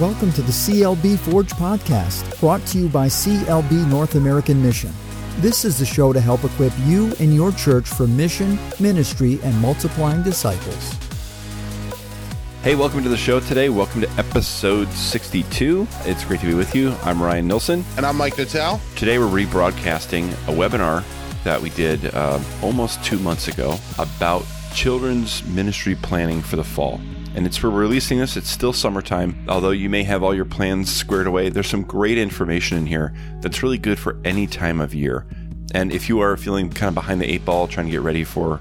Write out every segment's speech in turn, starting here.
Welcome to the CLB Forge podcast, brought to you by CLB North American Mission. This is the show to help equip you and your church for mission, ministry, and multiplying disciples. Hey, welcome to the show today. Welcome to episode 62. It's great to be with you. I'm Ryan Nilsson. And I'm Mike Natal. Today we're rebroadcasting a webinar that we did uh, almost two months ago about children's ministry planning for the fall. And it's for releasing this. It's still summertime. Although you may have all your plans squared away, there's some great information in here that's really good for any time of year. And if you are feeling kind of behind the eight ball, trying to get ready for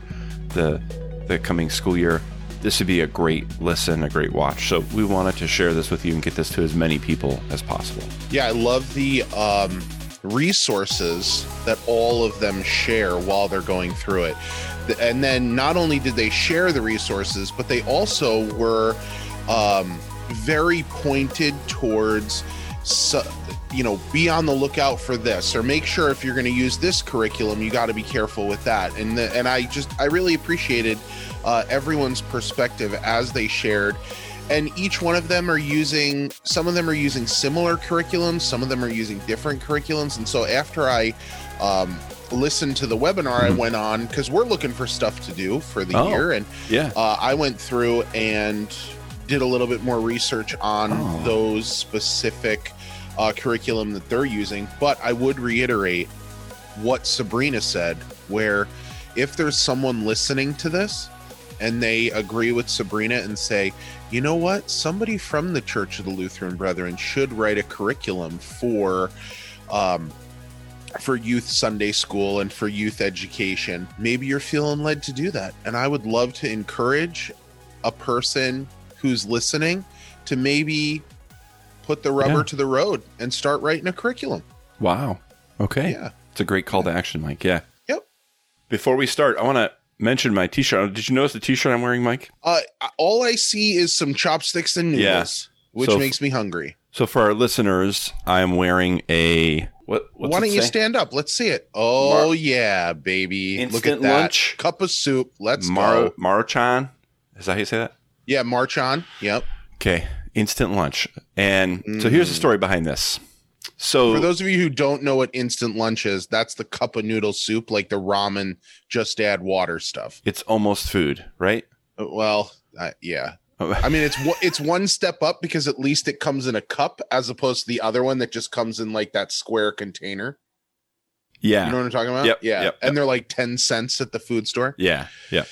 the the coming school year, this would be a great listen, a great watch. So we wanted to share this with you and get this to as many people as possible. Yeah, I love the um, resources that all of them share while they're going through it. And then not only did they share the resources, but they also were um, very pointed towards, you know, be on the lookout for this, or make sure if you're going to use this curriculum, you got to be careful with that. And the, and I just I really appreciated uh, everyone's perspective as they shared and each one of them are using some of them are using similar curriculums some of them are using different curriculums and so after i um, listened to the webinar mm-hmm. i went on because we're looking for stuff to do for the oh, year and yeah uh, i went through and did a little bit more research on oh. those specific uh, curriculum that they're using but i would reiterate what sabrina said where if there's someone listening to this and they agree with Sabrina and say, you know what? Somebody from the Church of the Lutheran Brethren should write a curriculum for um, for youth Sunday school and for youth education. Maybe you're feeling led to do that. And I would love to encourage a person who's listening to maybe put the rubber yeah. to the road and start writing a curriculum. Wow. Okay. Yeah. It's a great call to action, Mike. Yeah. Yep. Before we start, I want to mention my t-shirt. Did you notice the t-shirt I'm wearing, Mike? Uh, all I see is some chopsticks and noodles, yeah. which so makes me hungry. So for our listeners, I'm wearing a what? Why don't you stand up? Let's see it. Oh Mar- yeah, baby! Instant Look at that lunch cup of soup. Let's Mar- go. Marchan. Is that how you say that? Yeah, Marchan. Yep. Okay, instant lunch. And mm. so here's the mm. story behind this. So for those of you who don't know what instant lunch is, that's the cup of noodle soup, like the ramen, just add water stuff. It's almost food, right? Uh, well, uh, yeah. I mean, it's it's one step up because at least it comes in a cup as opposed to the other one that just comes in like that square container. Yeah, you know what I'm talking about. Yep, yeah, yep, and yep. they're like ten cents at the food store. Yeah, yeah.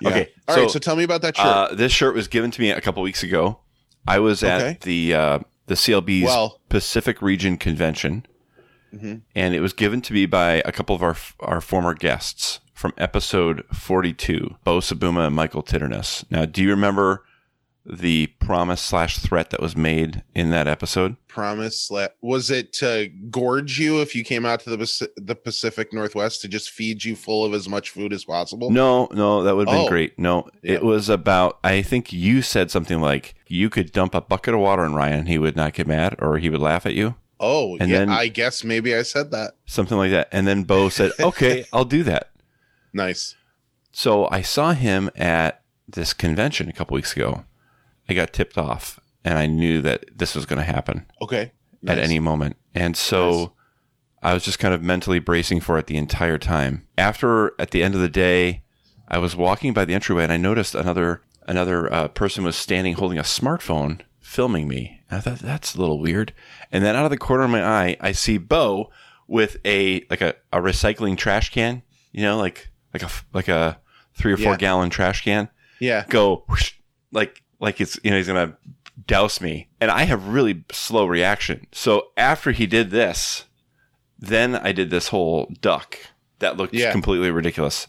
yeah. Okay, all so, right. So tell me about that shirt. Uh, this shirt was given to me a couple weeks ago. I was at okay. the uh, the CLB's well, Pacific Region Convention, mm-hmm. and it was given to me by a couple of our our former guests from episode 42, Bo Sabuma and Michael Titterness. Now, do you remember the promise slash threat that was made in that episode? Promise was it to gorge you if you came out to the the Pacific Northwest to just feed you full of as much food as possible? No, no, that would have been oh. great. No, yeah. it was about. I think you said something like you could dump a bucket of water on Ryan, he would not get mad, or he would laugh at you. Oh, and yeah, then I guess maybe I said that something like that, and then Bo said, "Okay, I'll do that." Nice. So I saw him at this convention a couple weeks ago I got tipped off and I knew that this was going to happen. Okay. Nice. At any moment. And so nice. I was just kind of mentally bracing for it the entire time. After, at the end of the day, I was walking by the entryway and I noticed another another uh, person was standing holding a smartphone filming me. I thought that's a little weird. And then out of the corner of my eye, I see Bo with a like a, a recycling trash can, you know, like like a like a three or four yeah. gallon trash can. Yeah. Go whoosh, like like it's you know he's gonna douse me, and I have really slow reaction. So after he did this, then I did this whole duck that looked yeah. completely ridiculous.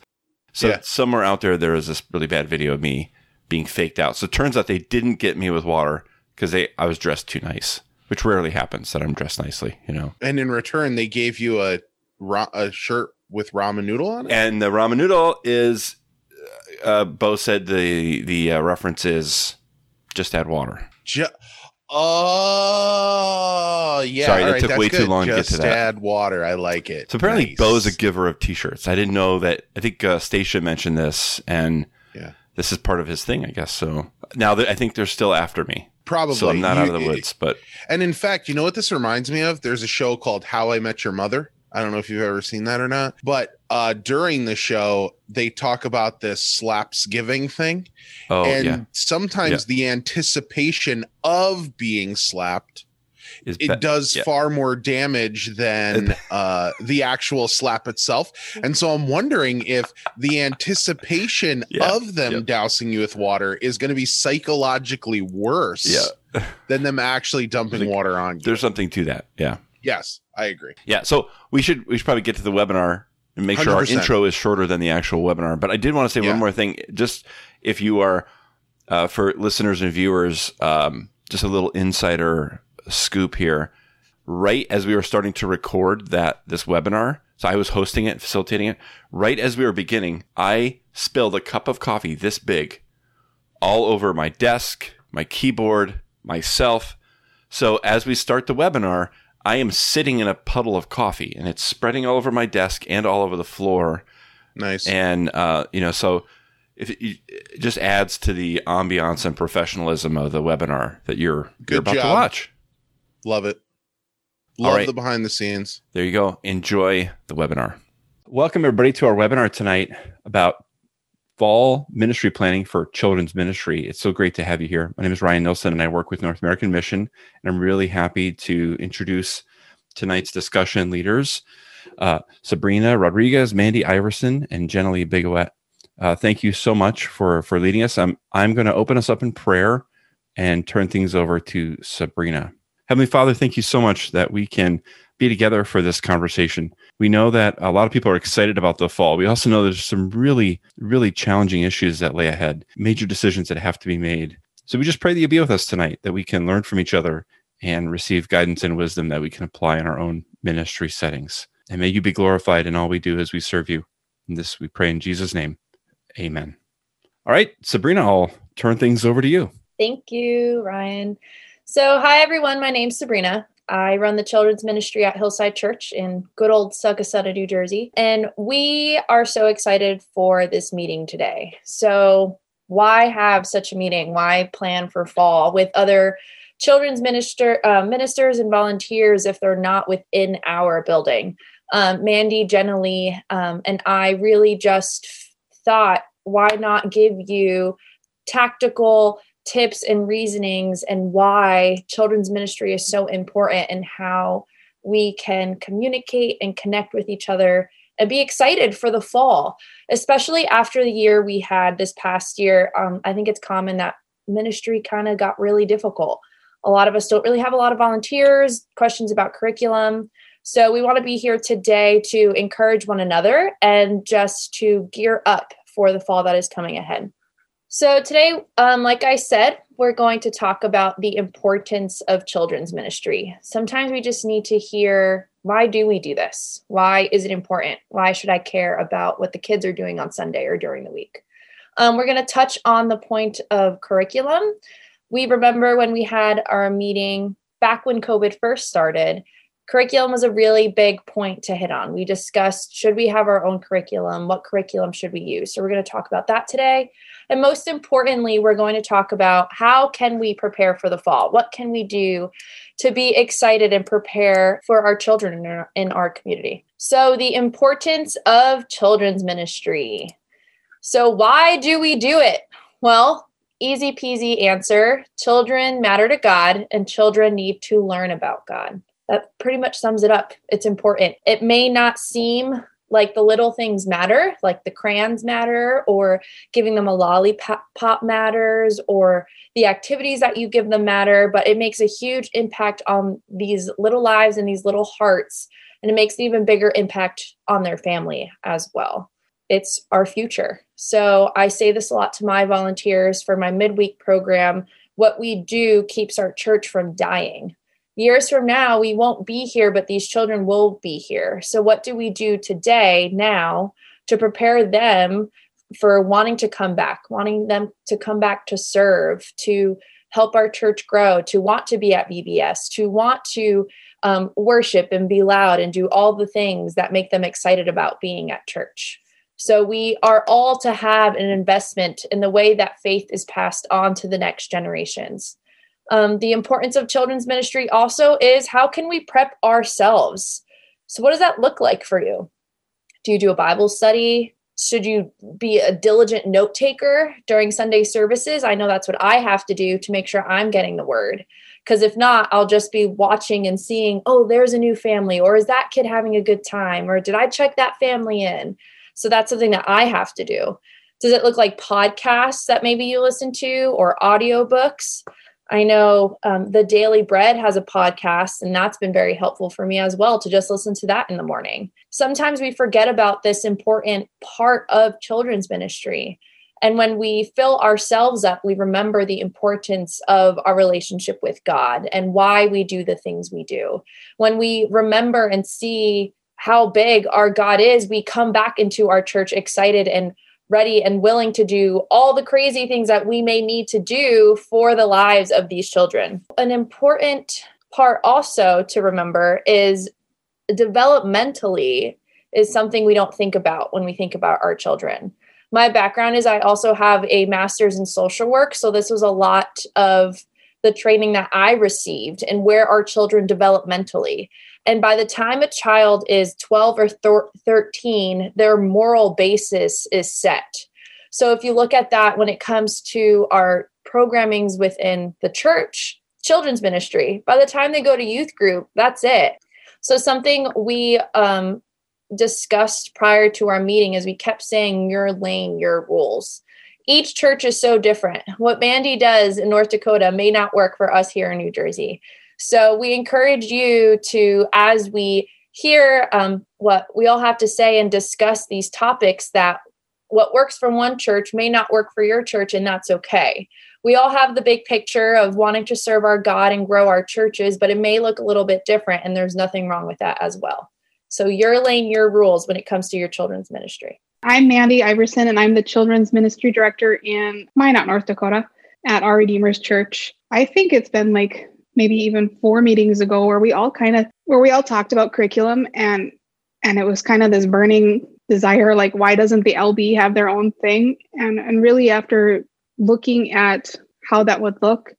So yeah. somewhere out there, there was this really bad video of me being faked out. So it turns out they didn't get me with water because they I was dressed too nice, which rarely happens that I'm dressed nicely, you know. And in return, they gave you a a shirt with ramen noodle on it. And the ramen noodle is, uh, Bo said the the uh, reference is just add water. Ju- oh, yeah. Sorry, that right, took way good. too long just to get to that. Just add water. I like it. So apparently, nice. Bo's a giver of T-shirts. I didn't know that. I think uh, Stacia mentioned this, and yeah, this is part of his thing, I guess. So now that I think they're still after me. Probably. So I'm not You- out of the woods, but And in fact, you know what this reminds me of? There's a show called How I Met Your Mother. I don't know if you've ever seen that or not, but uh, during the show, they talk about this slaps giving thing. oh and yeah, sometimes the anticipation of being slapped is it does yeah. far more damage than uh, the actual slap itself. And so I'm wondering if the anticipation Yeah, of them yeah. dousing you with water is going to be psychologically worse Yeah, than them actually dumping water on you. there's something to that. Yeah, Yes, I agree. yeah. So we should we should probably get to the webinar and make sure our 100%. intro is shorter than the actual webinar. But I did want to say Yeah. one more thing. Just if you are uh, for listeners and viewers, um, just a little insider scoop here. Right as we were starting to record that this webinar, so I was hosting it, facilitating it. Right as we were beginning, I spilled a cup of coffee this big all over my desk, my keyboard, myself. So as we start the webinar, I am sitting in a puddle of coffee and it's spreading all over my desk and all over the floor. Nice. And, uh, you know, so if it, it just adds to the ambiance and professionalism of the webinar that you're, Good you're about to watch. Love it. Love right. the behind the scenes. There you go. Enjoy the webinar. Welcome, everybody, to our webinar tonight about fall ministry planning for children's ministry. It's so great to have you here. My name is Ryan Nilsson, and I work with North American Mission. And I'm really happy to introduce tonight's discussion leaders uh, Sabrina Rodriguez, Mandi Iverson, and Jenilee Bigaouette. Uh, thank you so much for, for leading us. I'm, I'm going to open us up in prayer and turn things over to Sabrina. Heavenly Father, thank you so much that we can be together for this conversation. We know that a lot of people are excited about the fall. We also know there's some really, really challenging issues that lay ahead, major decisions that have to be made. So we just pray that you'll be with us tonight, that we can learn from each other and receive guidance and wisdom that we can apply in our own ministry settings. And may you be glorified in all we do as we serve you. And this we pray in Jesus' name. Amen. All right, Sabrina, I'll turn things over to you. Thank you, Ryan. So, hi everyone. My name's Sabrina. I run the children's ministry at Hillside Church in good old Succasunna, New Jersey. And we are so excited for this meeting today. So, why have such a meeting? Why plan for fall with other children's minister uh, ministers and volunteers if they're not within our building? Um, Mandi, Jenna Lee, um, and I really just thought, why not give you tactical tips and reasonings and why children's ministry is so important and how we can communicate and connect with each other and be excited for the fall, especially after the year we had this past year. Um, I think it's common that ministry kind of got really difficult. A lot of us don't really have a lot of volunteers, questions about curriculum. So we want to be here today to encourage one another and just to gear up for the fall that is coming ahead. So, today, um, like I said, we're going to talk about the importance of children's ministry. Sometimes we just need to hear why do we do this? Why is it important? Why should I care about what the kids are doing on Sunday or during the week? Um, we're going to touch on the point of curriculum. We remember when we had our meeting back when COVID first started, curriculum was a really big point to hit on. We discussed should we have our own curriculum? What curriculum should we use? So, we're going to talk about that today. And most importantly, we're going to talk about how can we prepare for the fall? What can we do to be excited and prepare for our children in our, in our community? So, the importance of children's ministry. So, why do we do it? Well, easy peasy answer children matter to God, and children need to learn about God. That pretty much sums it up. It's important. It may not seem like the little things matter, like the crayons matter, or giving them a lollipop matters, or the activities that you give them matter, but it makes a huge impact on these little lives and these little hearts. And it makes an even bigger impact on their family as well. It's our future. So I say this a lot to my volunteers for my midweek program. What we do keeps our church from dying years from now we won't be here but these children will be here. So what do we do today now to prepare them for wanting to come back wanting them to come back to serve to help our church grow to want to be at vbs to want to um, worship and be loud and do all the things that make them excited about being at church? So we are all to have an investment in the way that faith is passed on to the next generations Um, the importance of children's ministry also is how can we prep ourselves? So, what does that look like for you? Do you do a Bible study? Should you be a diligent note taker during Sunday services? I know that's what I have to do to make sure I'm getting the word. Because if not, I'll just be watching and seeing, oh, there's a new family, or is that kid having a good time, or did I check that family in? So that's something that I have to do. Does it look like podcasts that maybe you listen to or audiobooks? I know um, the Daily Bread has a podcast, and that's been very helpful for me as well to just listen to that in the morning. Sometimes we forget about this important part of children's ministry. And when we fill ourselves up, we remember the importance of our relationship with God and why we do the things we do. When we remember and see how big our God is, we come back into our church excited and ready and willing to do all the crazy things that we may need to do for the lives of these children. An important part also to remember is developmentally is something we don't think about when we think about our children. My background is I also have a master's in social work, so this was a lot of the training that I received and where our children developmentally. And by the time a child is 12 or thir- 13, their moral basis is set. So if you look at that when it comes to our programmings within the church, children's ministry, by the time they go to youth group, that's it. So something we um, discussed prior to our meeting is we kept saying your lane, your rules. Each church is so different. What Mandi does in North Dakota may not work for us here in New Jersey. So we encourage you to, as we hear um, what we all have to say and discuss these topics, that what works for one church may not work for your church, and that's okay. We all have the big picture of wanting to serve our God and grow our churches, but it may look a little bit different, and there's nothing wrong with that as well. So, your lane, your rules when it comes to your children's ministry. I'm Mandi Iverson, and I'm the children's ministry director in Minot, North Dakota at Our Redeemer's Church. I think it's been like maybe even four meetings ago where we all kind of where we all talked about curriculum and and it was kind of this burning desire like why doesn't the lb have their own thing and and really after looking at how that would look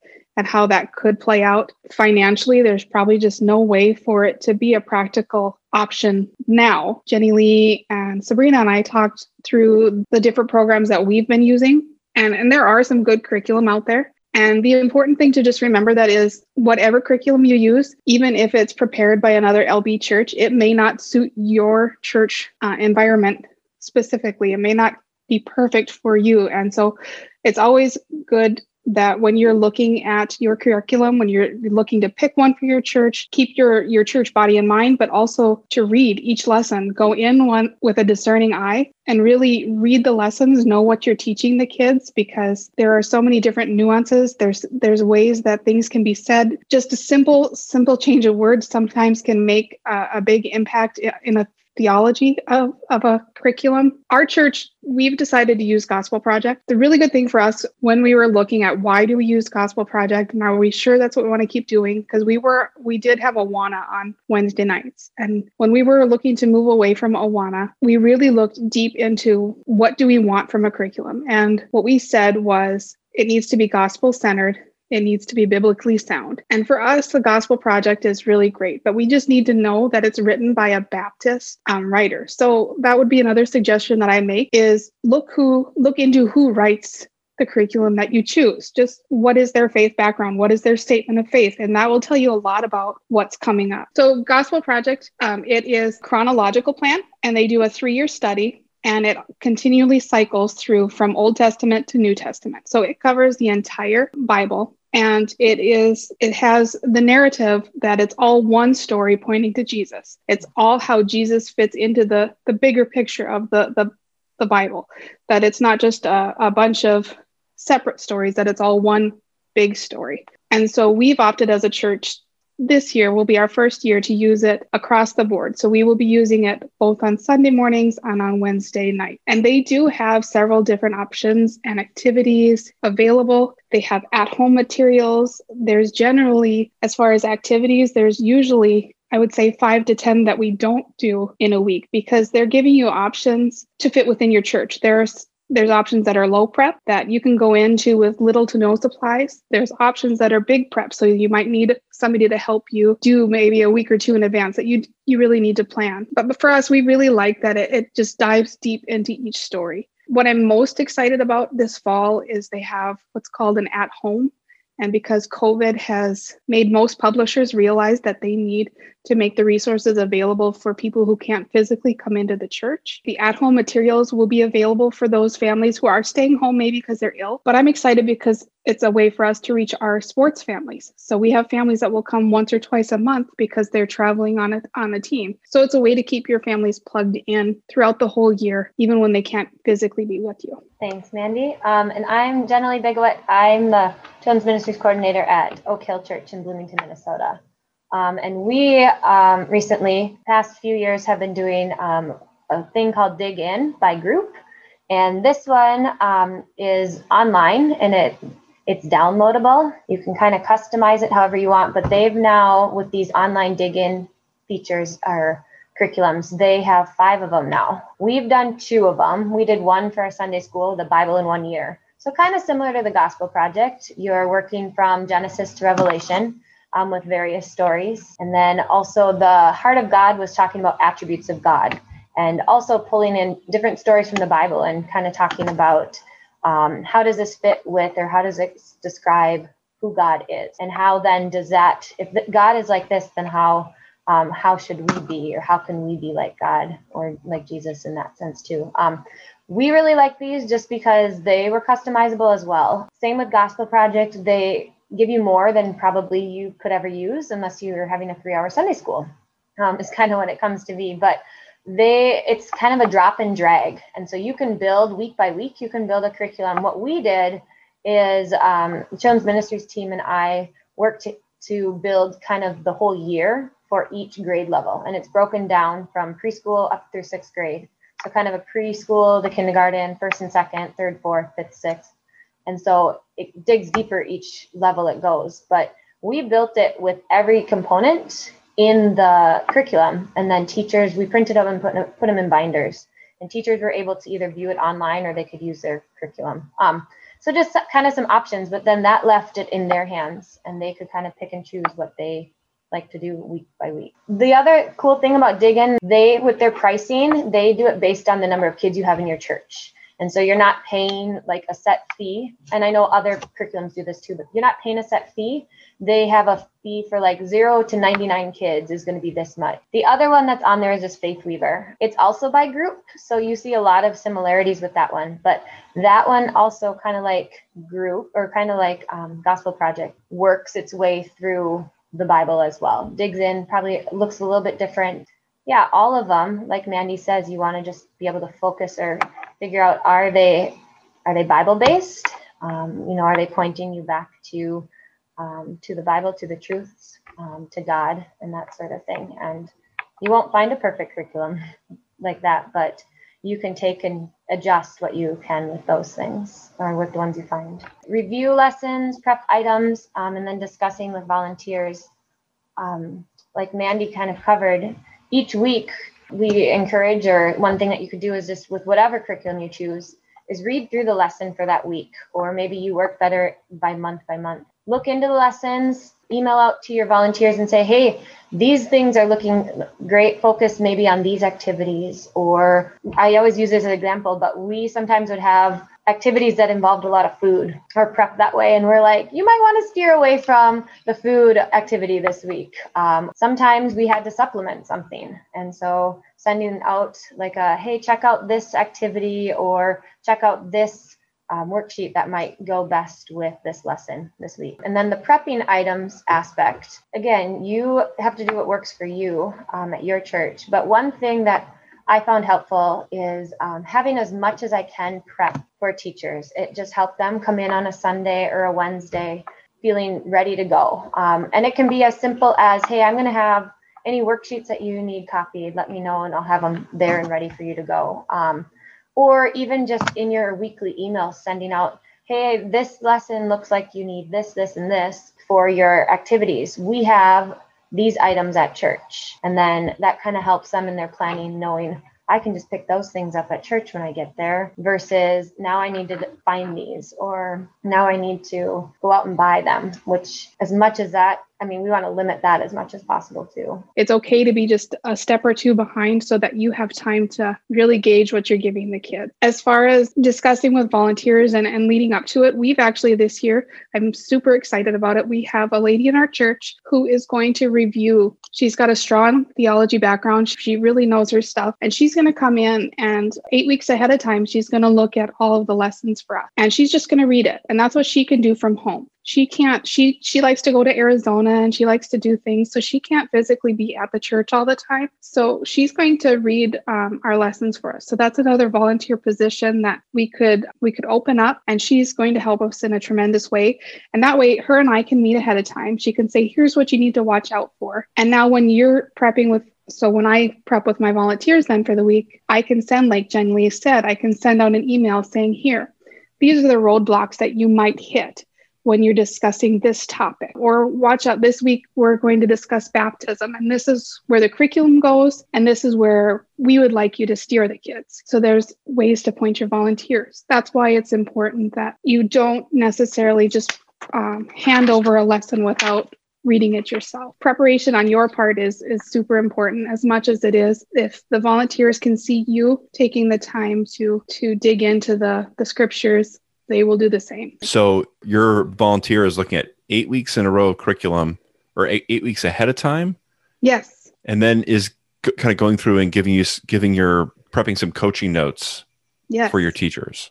how that could play out financially there's probably just no way for it to be a practical option now Jenilee and sabrina and i talked through the different programs that we've been using and and there are some good curriculum out there and the important thing to just remember that is whatever curriculum you use, even if it's prepared by another LB church, it may not suit your church uh, environment specifically. It may not be perfect for you. And so it's always good that when you're looking at your curriculum when you're looking to pick one for your church keep your your church body in mind but also to read each lesson. Go in one with a discerning eye and really read the lessons know what you're teaching the kids because there are so many different nuances. There's there's ways that things can be said. Just a simple simple change of words sometimes can make a, a big impact in a theology of, of a curriculum. Our church, we've decided to use Gospel Project. The really good thing for us when we were looking at why do we use Gospel Project and are we sure that's what we want to keep doing? Because we were we did have Awana on Wednesday nights. And when we were looking to move away from Awana, we really looked deep into what do we want from a curriculum. And what we said was it needs to be gospel centered it needs to be biblically sound. And for us, the Gospel Project is really great, but we just need to know that it's written by a Baptist um, writer. So that would be another suggestion that I make is look who look into who writes the curriculum that you choose. Just what is their faith background? What is their statement of faith? And that will tell you a lot about what's coming up. So Gospel Project, um, it is chronological plan, and they do a three-year study and it continually cycles through from Old Testament to New Testament. So it covers the entire Bible and it is it has the narrative that it's all one story pointing to jesus. It's all how jesus fits into the the bigger picture of the the, the bible. That it's not just a, a bunch of separate stories that it's all one big story. And so we've opted as a church this year will be our first year to use it across the board. So we will be using it both on Sunday mornings and on Wednesday night. And they do have several different options and activities available. They have at home materials. There's generally, as far as activities, there's usually I would say five to 10 that we don't do in a week because they're giving you options to fit within your church. There's There's options that are low prep that you can go into with little to no supplies. There's options that are big prep. So you might need somebody to help you do maybe a week or two in advance that you you really need to plan. But for us, we really like that it, it just dives deep into each story. What I'm most excited about this fall is they have what's called an at home and because COVID has made most publishers realize that they need to make the resources available for people who can't physically come into the church, the at home materials will be available for those families who are staying home maybe because they're ill. But I'm excited because it's a way for us to reach our sports families. So we have families that will come once or twice a month because they're traveling on a, on a team. So it's a way to keep your families plugged in throughout the whole year, even when they can't physically be with you. Thanks, Mandi. Um, and I'm Jenny Bigaouette. I'm the Children's Ministries Coordinator at Oak Hill Church in Bloomington, Minnesota. Um, and we um, recently, past few years, have been doing um, a thing called Dig In by group. And this one um, is online and it it's downloadable. You can kind of customize it however you want, but they've now, with these online dig in features or curriculums, they have five of them now. We've done two of them. We did one for our Sunday school, the Bible in one year. So, kind of similar to the Gospel Project, you're working from Genesis to Revelation. Um, with various stories. And then also, the Heart of God was talking about attributes of God and also pulling in different stories from the Bible and kind of talking about um, how does this fit with or how does it describe who God is? And how then does that if God is like this then how um, how should we be or how can we be like God or like Jesus in that sense too? Um, we really like these just because they were customizable as well. Same with Gospel Project. They give you more than probably you could ever use unless you're having a three hour Sunday school um, is kind of what it comes to be. But they it's kind of a drop and drag. And so you can build week by week you can build a curriculum. What we did is um, children's ministries team and i worked to, to build kind of the whole year for each grade level. And it's broken down from preschool up through sixth grade. So kind of a preschool the kindergarten first and second third fourth fifth sixth. And so it digs deeper each level it goes. But we built it with every component in the curriculum. And then teachers, we printed them and put, put them in binders. And teachers were able to either view it online or they could use their curriculum. Um, so just kind of some options, but then that left it in their hands and they could kind of pick and choose what they like to do week by week. The other cool thing about Dig In, they with their pricing, they do it based on the number of kids you have in your church. And so you're not paying like a set fee. And I know other curriculums do this too, but you're not paying a set fee they have a fee for like zero to 99 kids is going to be this much. The other one that's on there is just Faith Weaver. It's also by group. So you see a lot of similarities with that one. But that one also kind of like group or kind of like um, Gospel Project works its way through the Bible as well. Digs in, probably looks a little bit different. Yeah, all of them, like Mandi says, you want to just be able to focus or figure out are they are they Bible based? Um, you know, are they pointing you back to um, to the Bible, to the truths, um, to God, and that sort of thing. And you won't find a perfect curriculum like that, but you can take and adjust what you can with those things or with the ones you find. Review lessons, prep items, um, and then discussing with volunteers. Um, like Mandi kind of covered, each week we encourage, or one thing that you could do is just with whatever curriculum you choose, is read through the lesson for that week, or maybe you work better by month by month look into the lessons, email out to your volunteers and say, hey, these things are looking great. Focus maybe on these activities. Or I always use this as an example, but we sometimes would have activities that involved a lot of food or prep that way. And we're like, you might want to steer away from the food activity this week. Um, sometimes we had to supplement something. And so sending out like a, hey, check out this activity or check out this um, worksheet that might go best with this lesson this week. And then the prepping items aspect. Again, you have to do what works for you um, at your church. But one thing that I found helpful is um, having as much as I can prep for teachers. It just helped them come in on a Sunday or a Wednesday feeling ready to go. Um, and it can be as simple as, hey, I'm going to have any worksheets that you need copied. Let me know and I'll have them there and ready for you to go. Or even just in your weekly email sending out hey this lesson looks like you need this this and this for your activities. We have these items at church and then that kind of helps them in their planning knowing I can just pick those things up at church when I get there versus now I need to find these or now I need to go out and buy them, which as much as that I mean, we want to limit that as much as possible too. It's okay to be just a step or two behind so that you have time to really gauge what you're giving the kid. As far as discussing with volunteers and, and leading up to it, we've actually this year, I'm super excited about it. We have a lady in our church who is going to review. She's got a strong theology background. She really knows her stuff. And she's going to come in and eight weeks ahead of time, she's going to look at all of the lessons for us. And she's just going to read it. And that's what she can do from home she can't she she likes to go to arizona and she likes to do things so she can't physically be at the church all the time. So she's going to read um, our lessons for us. So that's another volunteer position that we could we could open up and she's going to help us in a tremendous way. And that way her and i can meet ahead of time. She can say here's what you need to watch out for. And now when you're prepping with so when I prep with my volunteers then for the week, I can send, like Jenilee said, I can send out an email saying, here, these are the roadblocks that you might hit when you're discussing this topic. Or watch out, this week we're going to discuss baptism, and this is where the curriculum goes, and this is where we would like you to steer the kids. So there's ways to point your volunteers. That's why it's important that you don't necessarily just um, hand over a lesson without reading it yourself. Preparation on your part is is super important as much as it is if the volunteers can see you taking the time to to dig into the the scriptures they will do the same. So your volunteer is looking at eight weeks in a row of curriculum or eight, eight weeks ahead of time? Yes. And then is c- kind of going through and giving you, giving your, prepping some coaching notes yes. for your teachers.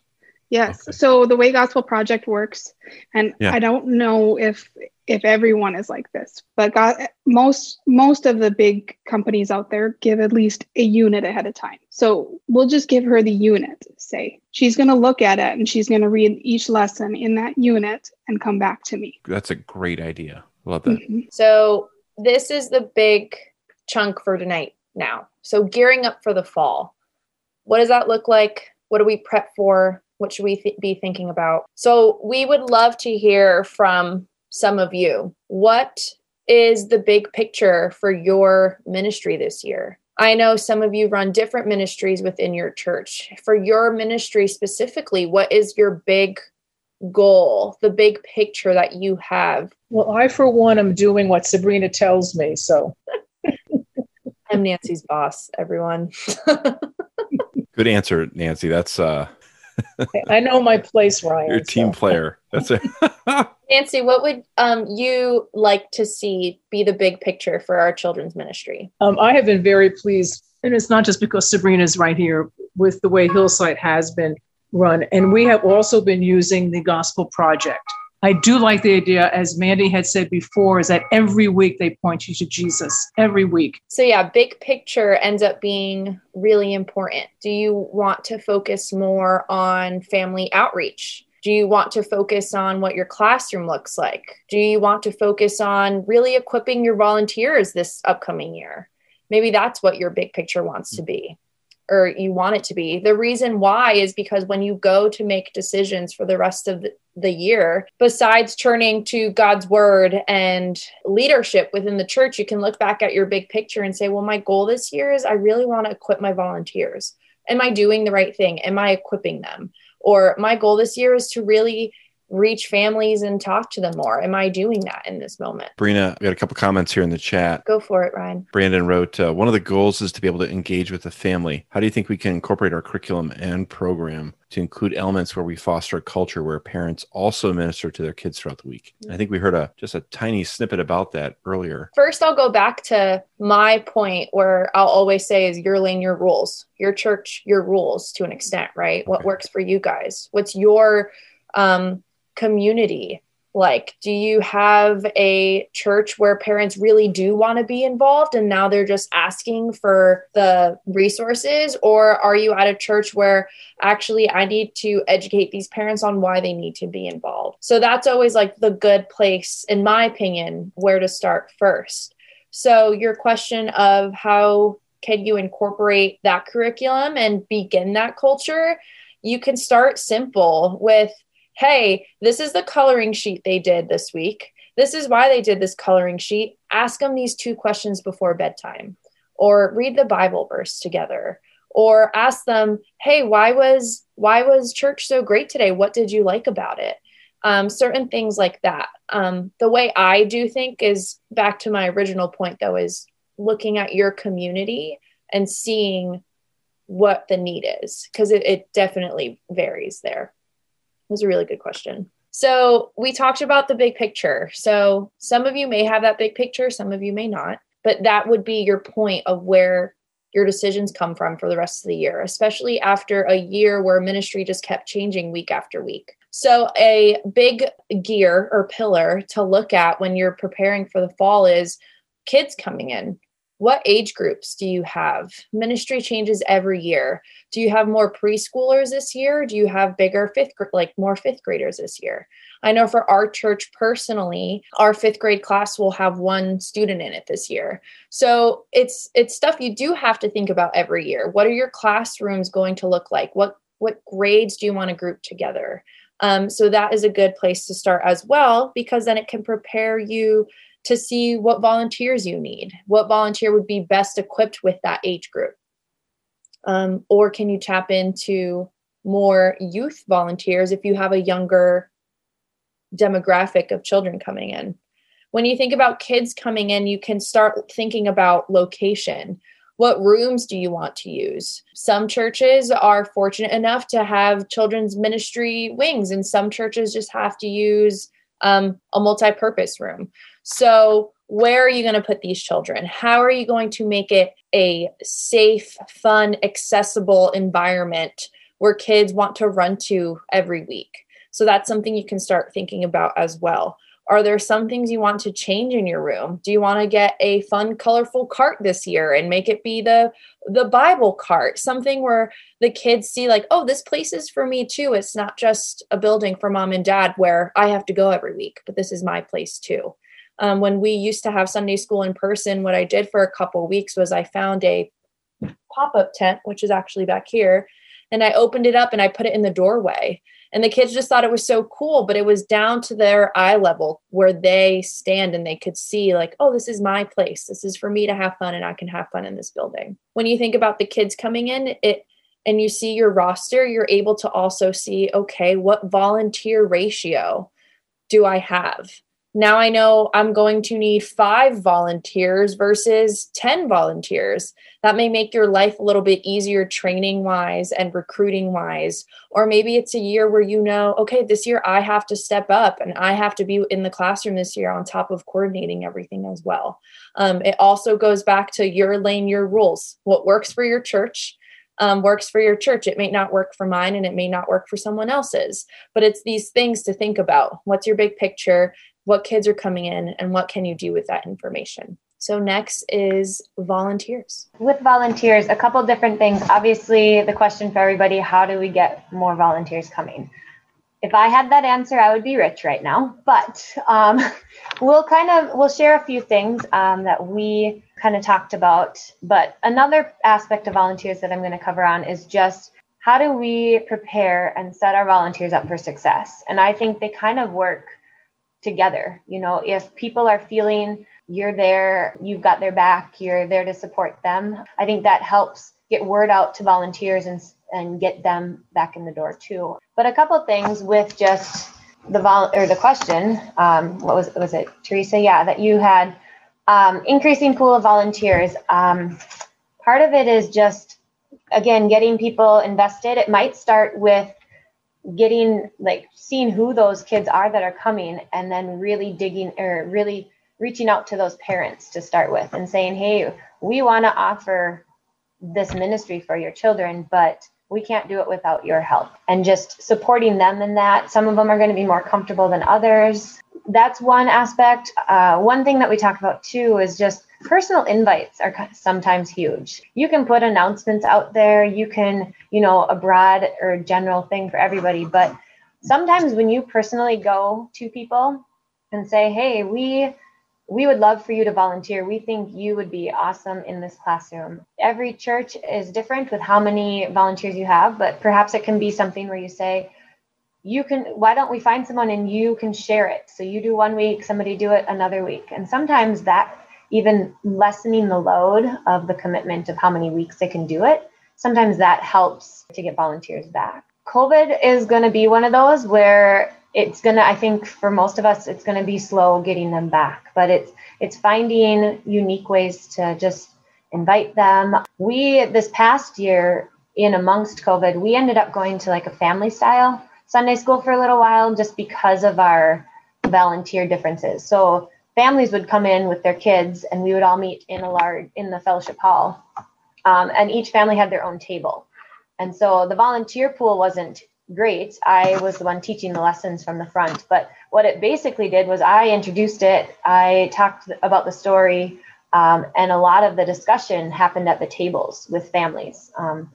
Yes. Okay. So the way Gospel Project works, and yeah. I don't know if if everyone is like this, but God, most most of the big companies out there give at least a unit ahead of time. So we'll just give her the unit. Say she's going to look at it and she's going to read each lesson in that unit and come back to me. That's a great idea. Love that. Mm-hmm. So this is the big chunk for tonight. Now, so gearing up for the fall. What does that look like? What do we prep for? What should we th- be thinking about? So, we would love to hear from some of you. What is the big picture for your ministry this year? I know some of you run different ministries within your church. For your ministry specifically, what is your big goal, the big picture that you have? Well, I, for one, am doing what Sabrina tells me. So I'm Nancy's boss, everyone. Good answer, Nancy. That's uh I know my place, Ryan. You're a team so. player. That's it. Nancy, what would um, you like to see be the big picture for our children's ministry? Um, I have been very pleased, and it's not just because Sabrina's right here with the way Hillside has been run, and we have also been using the Gospel Project. I do like the idea, as Mandi had said before, is that every week they point you to Jesus. Every week. So, yeah, big picture ends up being really important. Do you want to focus more on family outreach? Do you want to focus on what your classroom looks like? Do you want to focus on really equipping your volunteers this upcoming year? Maybe that's what your big picture wants to be or you want it to be. The reason why is because when you go to make decisions for the rest of the year, besides turning to God's word and leadership within the church, you can look back at your big picture and say, well, my goal this year is I really want to equip my volunteers. Am I doing the right thing? Am I equipping them? Or my goal this year is to really reach families and talk to them more. Am I doing that in this moment? Brina, we got a couple comments here in the chat. Go for it, Ryan. Brandon wrote, uh, one of the goals is to be able to engage with the family. How do you think we can incorporate our curriculum and program to include elements where we foster a culture where parents also minister to their kids throughout the week? I think we heard a just a tiny snippet about that earlier. First, I'll go back to my point where I'll always say is your lane, your rules, your church, your rules to an extent, right? What works for you guys? What's your um, community like do you have a church where parents really do want to be involved and now they're just asking for the resources? Or are you at a church where actually i need to educate these parents on why they need to be involved? So that's always like the good place in my opinion where to start first. So your question of how can you incorporate that curriculum and begin that culture you can start simple with hey, this is the coloring sheet they did this week. This is why they did this coloring sheet. Ask them these two questions before bedtime, or read the Bible verse together, or ask them hey why was why was church so great today what did you like about it um, certain things like that um, the way i do think is back to my original point though is looking at your community and seeing what the need is because it, it definitely varies there was a really good question so we talked about the big picture so some of you may have that big picture some of you may not but that would be your point of where your decisions come from for the rest of the year, especially after a year where ministry just kept changing week after week. So, a big gear or pillar to look at when you're preparing for the fall is kids coming in. What age groups do you have? Ministry changes every year. Do you have more preschoolers this year? Do you have bigger fifth, like more fifth graders this year? I know for our church personally, our fifth grade class will have one student in it this year. So it's it's stuff you do have to think about every year. What are your classrooms going to look like? What what grades do you want to group together? Um, so that is a good place to start as well because then it can prepare you to see what volunteers you need. What volunteer would be best equipped with that age group? Um, or can you tap into more youth volunteers if you have a younger demographic of children coming in. When you think about kids coming in, you can start thinking about location. What rooms do you want to use? Some churches are fortunate enough to have children's ministry wings, and some churches just have to use um, a multi purpose room. So, where are you going to put these children? How are you going to make it a safe, fun, accessible environment where kids want to run to every week? So that's something you can start thinking about as well. Are there some things you want to change in your room? Do you want to get a fun colorful cart this year and make it be the the Bible cart, something where the kids see like, "Oh, this place is for me too. It's not just a building for mom and dad where I have to go every week, but this is my place too." Um, when we used to have Sunday school in person, what I did for a couple weeks was I found a pop up tent, which is actually back here, and I opened it up and I put it in the doorway. And the kids just thought it was so cool but it was down to their eye level where they stand and they could see like oh this is my place. This is for me to have fun and i can have fun in this building. When you think about the kids coming in it and you see your roster you're able to also see okay what volunteer ratio do i have now I know I'm going to need five volunteers versus 10 volunteers. That may make your life a little bit easier training wise and recruiting wise. Or maybe it's a year where you know, okay, this year I have to step up and I have to be in the classroom this year on top of coordinating everything as well. Um, it also goes back to your lane, your rules. What works for your church um, works for your church. It may not work for mine and it may not work for someone else's, but it's these things to think about. What's your big picture? What kids are coming in and what can you do with that information. So next is volunteers. With volunteers a couple different things. Obviously the question for everybody how do we get more volunteers coming? If i had that answer i would be rich right now but um, we'll kind of we'll share a few things um, that we kind of talked about. But another aspect of volunteers that i'm going to cover on is just how do we prepare and set our volunteers up for success? And i think they kind of work together. You know, if people are feeling you're there, you've got their back, you're there to support them, I think that helps get word out to volunteers and and get them back in the door too. But a couple things with just the vol or the question, um, what was was it, Teresa? Yeah, that you had um, increasing pool of volunteers. Um, part of it is just again getting people invested. It might start with getting like seeing who those kids are that are coming and then really digging or really reaching out to those parents to start with and saying hey we want to offer this ministry for your children but we can't do it without your help. And just supporting them in that some of them are going to be more comfortable than others. That's one aspect. Uh, one thing that we talk about too is just personal invites are sometimes huge. You can put announcements out there, you can, you know, a broad or general thing for everybody, but sometimes when you personally go to people and say, "Hey, we we would love for you to volunteer. We think you would be awesome in this classroom." Every church is different with how many volunteers you have, but perhaps it can be something where you say, you can why don't we find someone and you can share it so you do one week somebody do it another week and sometimes that even lessening the load of the commitment of how many weeks they can do it sometimes that helps to get volunteers back. COVID is going to be one of those where it's to I think for most of us it's to be slow getting them back, but it's it's finding unique ways to just invite them. We this past year in amongst COVID, we ended up going to like a family style Sunday school for a little while just because of our volunteer differences. So families would come in with their kids and we would all meet in a large in the fellowship hall um, and each family had their own table and so the volunteer pool wasn't great. I was the one teaching the lessons from the front. But what it basically did was i introduced it. I talked about the story um, and a lot of the discussion happened at the tables with families. Um,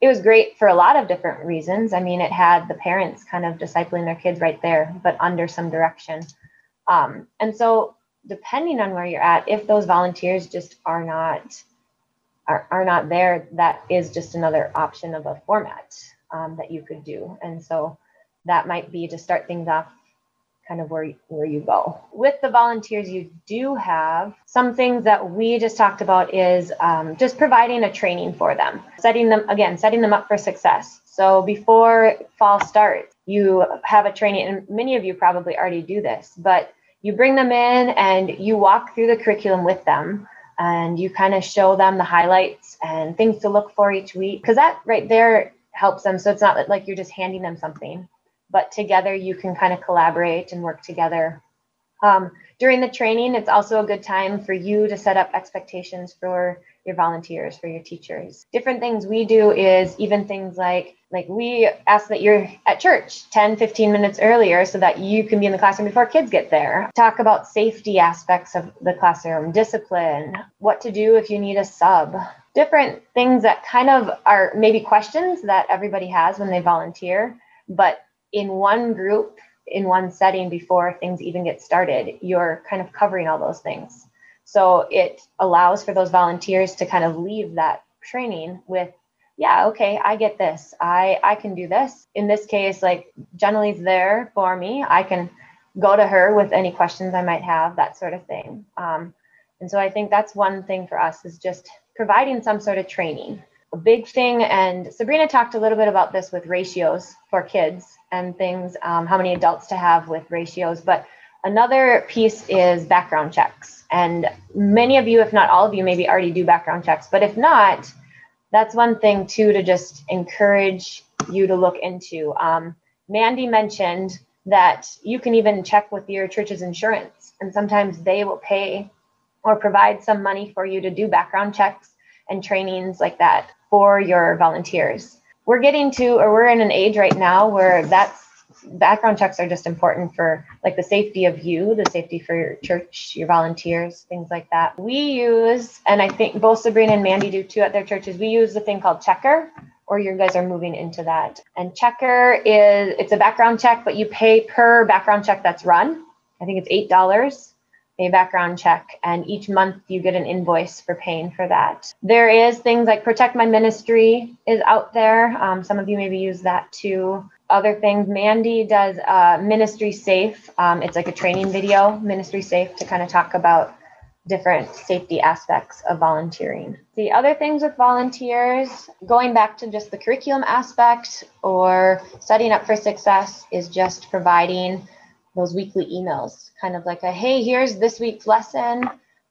it was great for a lot of different reasons. I mean it had the parents kind of discipling their kids right there but under some direction. Um, and so depending on where you're at, if those volunteers just are not are, are not there, that is just another option of a format um, that you could do. And so that might be to start things off kind of where, where you go. With the volunteers you do have, some things that we just talked about is um, just providing a training for them, setting them, again, setting them up for success. So before fall starts, you have a training, and many of you probably already do this, but you bring them in and you walk through the curriculum with them and you kind of show them the highlights and things to look for each week because that right there helps them. So it's not like you're just handing them something but together you can kind of collaborate and work together. Um, during the training it's also a good time for you to set up expectations for your volunteers for your teachers. Different things we do is even things like like we ask that you're at church 10 15 minutes earlier so that you can be in the classroom before kids get there. Talk about safety aspects of the classroom discipline what to do if you need a sub different things that kind of are maybe questions that everybody has when they volunteer but in one group in one setting before things even get started you're kind of covering all those things so it allows for those volunteers to kind of leave that training with yeah, okay, I get this. I I can do this. In this case, like Jenny's there for me. I can go to her with any questions I might have, that sort of thing. Um, and so I think that's one thing for us is just providing some sort of training. A big thing, and Sabrina talked a little bit about this with ratios for kids and things, um, how many adults to have with ratios. But another piece is background checks. And many of you, if not all of you, maybe already do background checks. But if not, that's one thing too to just encourage you to look into. Um, Mandi mentioned that you can even check with your church's insurance, and sometimes they will pay or provide some money for you to do background checks and trainings like that for your volunteers. We're getting to, or we're in an age right now where that's background checks are just important for like the safety of you, the safety for your church, your volunteers, things like that. We use, and I think both Sabrina and Mandi do too at their churches, we use a thing called Checkr, or you guys are moving into that. And Checkr is it's a background check, but you pay per background check that's run. I think it's eight dollars a background check and each month you get an invoice for paying for that there is things like protect my ministry is out there um, some of you maybe use that too other things. Mandi does uh, Ministry Safe. Um, it's like a training video, Ministry Safe, to kind of talk about different safety aspects of volunteering. The other things with volunteers, going back to just the curriculum aspect or setting up for success, is just providing those weekly emails, kind of like a hey, here's this week's lesson.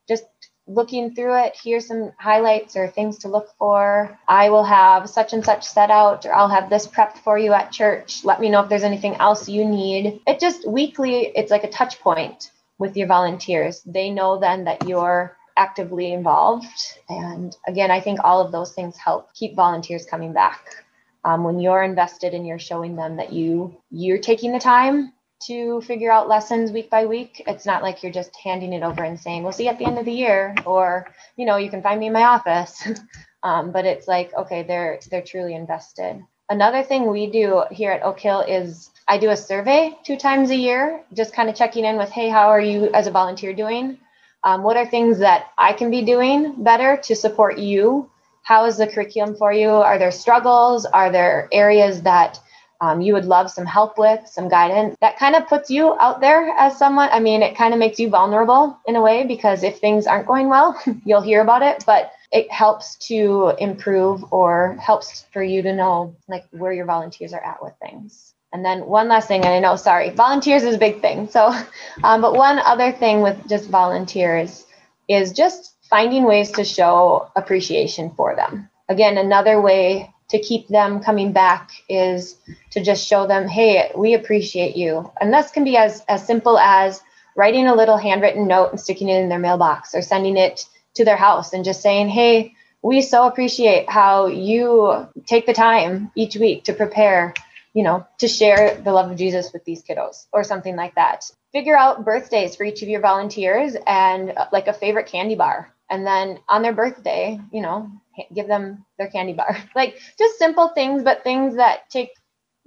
Just looking through it, here's some highlights or things to look for. I will have such and such set out, or I'll have this prepped for you at church. Let me know if there's anything else you need. It just weekly, it's like a touch point with your volunteers. They know then that you're actively involved. And again, I think all of those things help keep volunteers coming back. Um, when you're invested and you're showing them that you you're taking the time to figure out lessons week by week. It's not like you're just handing it over and saying, we'll see at the end of the year, or, you know, you can find me in my office. um, but it's like, okay, they're, they're truly invested. Another thing we do here at Oak Hill is I do a survey two times a year, just kind of checking in with, hey, how are you as a volunteer doing? Um, what are things that I can be doing better to support you? How is the curriculum for you? Are there struggles? Are there areas that um, you would love some help with, some guidance. That kind of puts you out there as someone. I mean, it kind of makes you vulnerable in a way because if things aren't going well, you'll hear about it. But it helps to improve or helps for you to know like where your volunteers are at with things. And then one last thing, and I know, sorry, volunteers is a big thing. So, um, but one other thing with just volunteers is just finding ways to show appreciation for them. Again, another way to keep them coming back is to just show them, hey, we appreciate you. And this can be as, as simple as writing a little handwritten note and sticking it in their mailbox or sending it to their house and just saying, hey, we so appreciate how you take the time each week to prepare, you know, to share the love of Jesus with these kiddos or something like that. Figure out birthdays for each of your volunteers and uh, like a favorite candy bar. And then on their birthday, you know, give them their candy bar. like just simple things, but things that take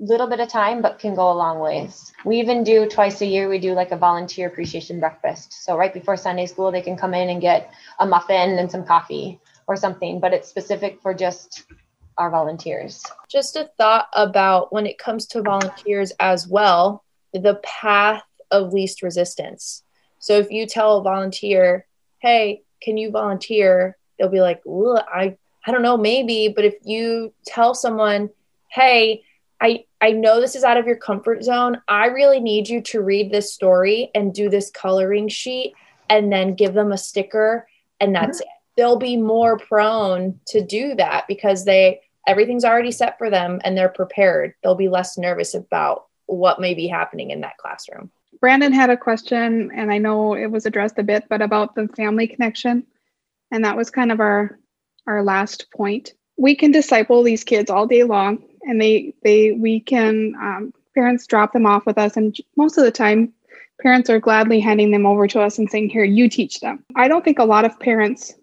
a little bit of time but can go a long ways. We even do twice a year we do like a volunteer appreciation breakfast. So right before Sunday school they can come in and get a muffin and some coffee or something, but it's specific for just our volunteers. Just a thought about when it comes to volunteers as well, the path of least resistance. So if you tell a volunteer, "Hey, can you volunteer?" They'll be like, "Well, I I don't know, maybe." But if you tell someone, "Hey, I I know this is out of your comfort zone. I really need you to read this story and do this coloring sheet and then give them a sticker and that's mm-hmm. it. They'll be more prone to do that because they everything's already set for them and they're prepared. They'll be less nervous about what may be happening in that classroom. Brandon had a question and I know it was addressed a bit but about the family connection and that was kind of our our last point. We can disciple these kids all day long and they they we can um, parents drop them off with us and most of the time parents are gladly handing them over to us and saying here you teach them i don't think a lot of parents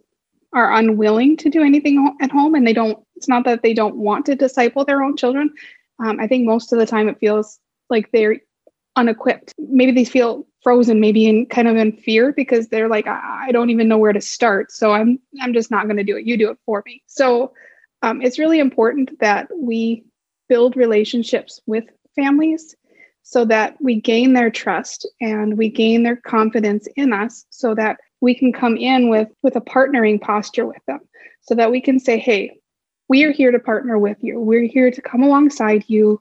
are unwilling to do anything at home and they don't it's not that they don't want to disciple their own children um, i think most of the time it feels like they're unequipped. Maybe they feel frozen maybe in kind of in fear because they're like I, don't even know where to start so i'm i'm just not going to do it. You do it for me. So um, it's really important that we build relationships with families so that we gain their trust and we gain their confidence in us so that we can come in with with a partnering posture with them. So that we can say hey we are here to partner with you. We're here to come alongside you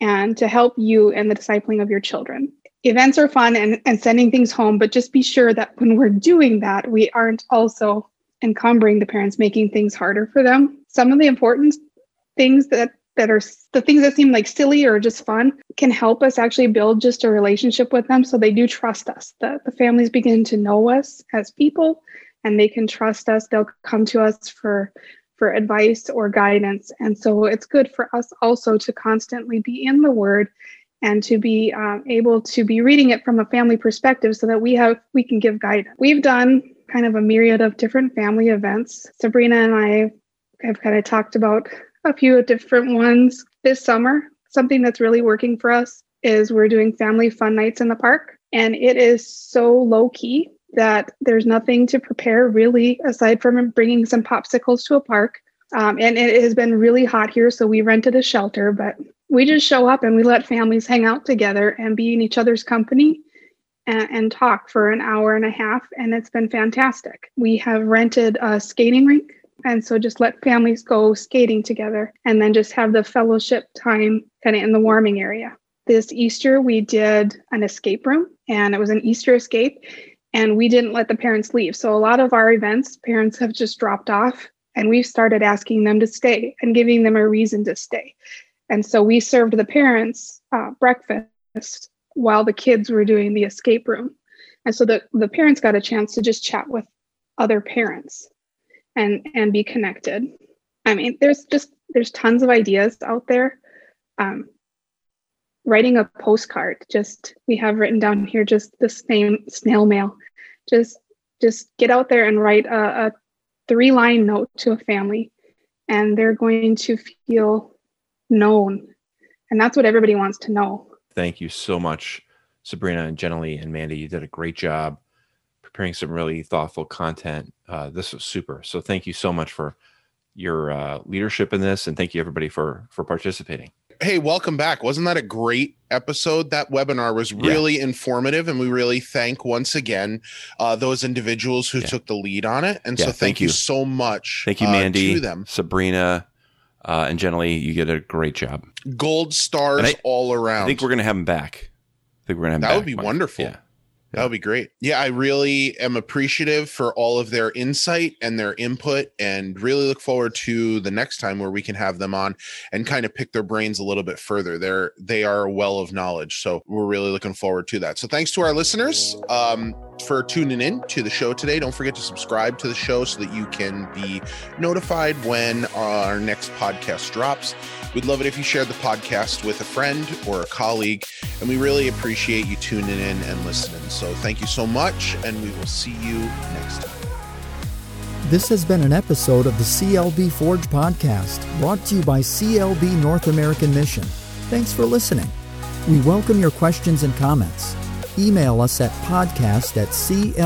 and to help you in the discipling of your children. Events are fun and, and sending things home but just be sure that when we're doing that we aren't also encumbering the parents making things harder for them. Some of the important things that that are the things that seem like silly or just fun can help us actually build just a relationship with them. So they do trust us. The, the families begin to know us as people and they can trust us. They'll come to us for for advice or guidance and so it's good for us also to constantly be in the word and to be um, able to be reading it from a family perspective so that we have we can give guidance we've done kind of a myriad of different family events sabrina and i have kind of talked about a few different ones this summer. Something that's really working for us is we're doing family fun nights in the park. And it is so low key that there's nothing to prepare really aside from bringing some popsicles to a park. Um, and it has been really hot here, so we rented a shelter, but we just show up and we let families hang out together and be in each other's company and, and talk for an hour and a half. And it's been fantastic. We have rented a skating rink and so just let families go skating together and then just have the fellowship time kind of in the warming area. This Easter, we did an escape room and it was an Easter escape. And we didn't let the parents leave. So a lot of our events, parents have just dropped off and we've started asking them to stay and giving them a reason to stay. And so we served the parents uh, breakfast while the kids were doing the escape room. And so the, the parents got a chance to just chat with other parents and and be connected i mean there's just there's tons of ideas out there um, writing a postcard just we have written down here just the same snail mail just just get out there and write a, a three line note to a family and they're going to feel known and that's what everybody wants to know thank you so much sabrina and jenny and mandi you did a great job preparing some really thoughtful content. Uh, this was super. So thank you so much for your uh, leadership in this, and thank you everybody for for participating. Hey, welcome back. Wasn't that a great episode? That webinar was really yeah. informative, and we really thank once again uh, those individuals who yeah. took the lead on it. And yeah, so, thank, thank you. you. so much. Thank you, Mandi, uh, to them, Sabrina, uh, and Jenilee, you get a great job. Gold stars I, all around. I think we're gonna have them back. I think we're gonna have that back, would be Mike. wonderful. That would be great. Yeah, I really am appreciative for all of their insight and their input, and really look forward to the next time where we can have them on and kind of pick their brains a little bit further. They're they are a well of knowledge, so we're really looking forward to that. So thanks to our listeners um, for tuning in to the show today. Don't forget to subscribe to the show so that you can be notified when our next podcast drops. We'd love it if you shared the podcast with a friend or a colleague, and we really appreciate you tuning in and listening. So thank you so much, and we will see you next time. This has been an episode of the CLB Forge podcast, brought to you by CLB North American Mission. Thanks for listening. We welcome your questions and comments. Email us at podcast at clbforge.org.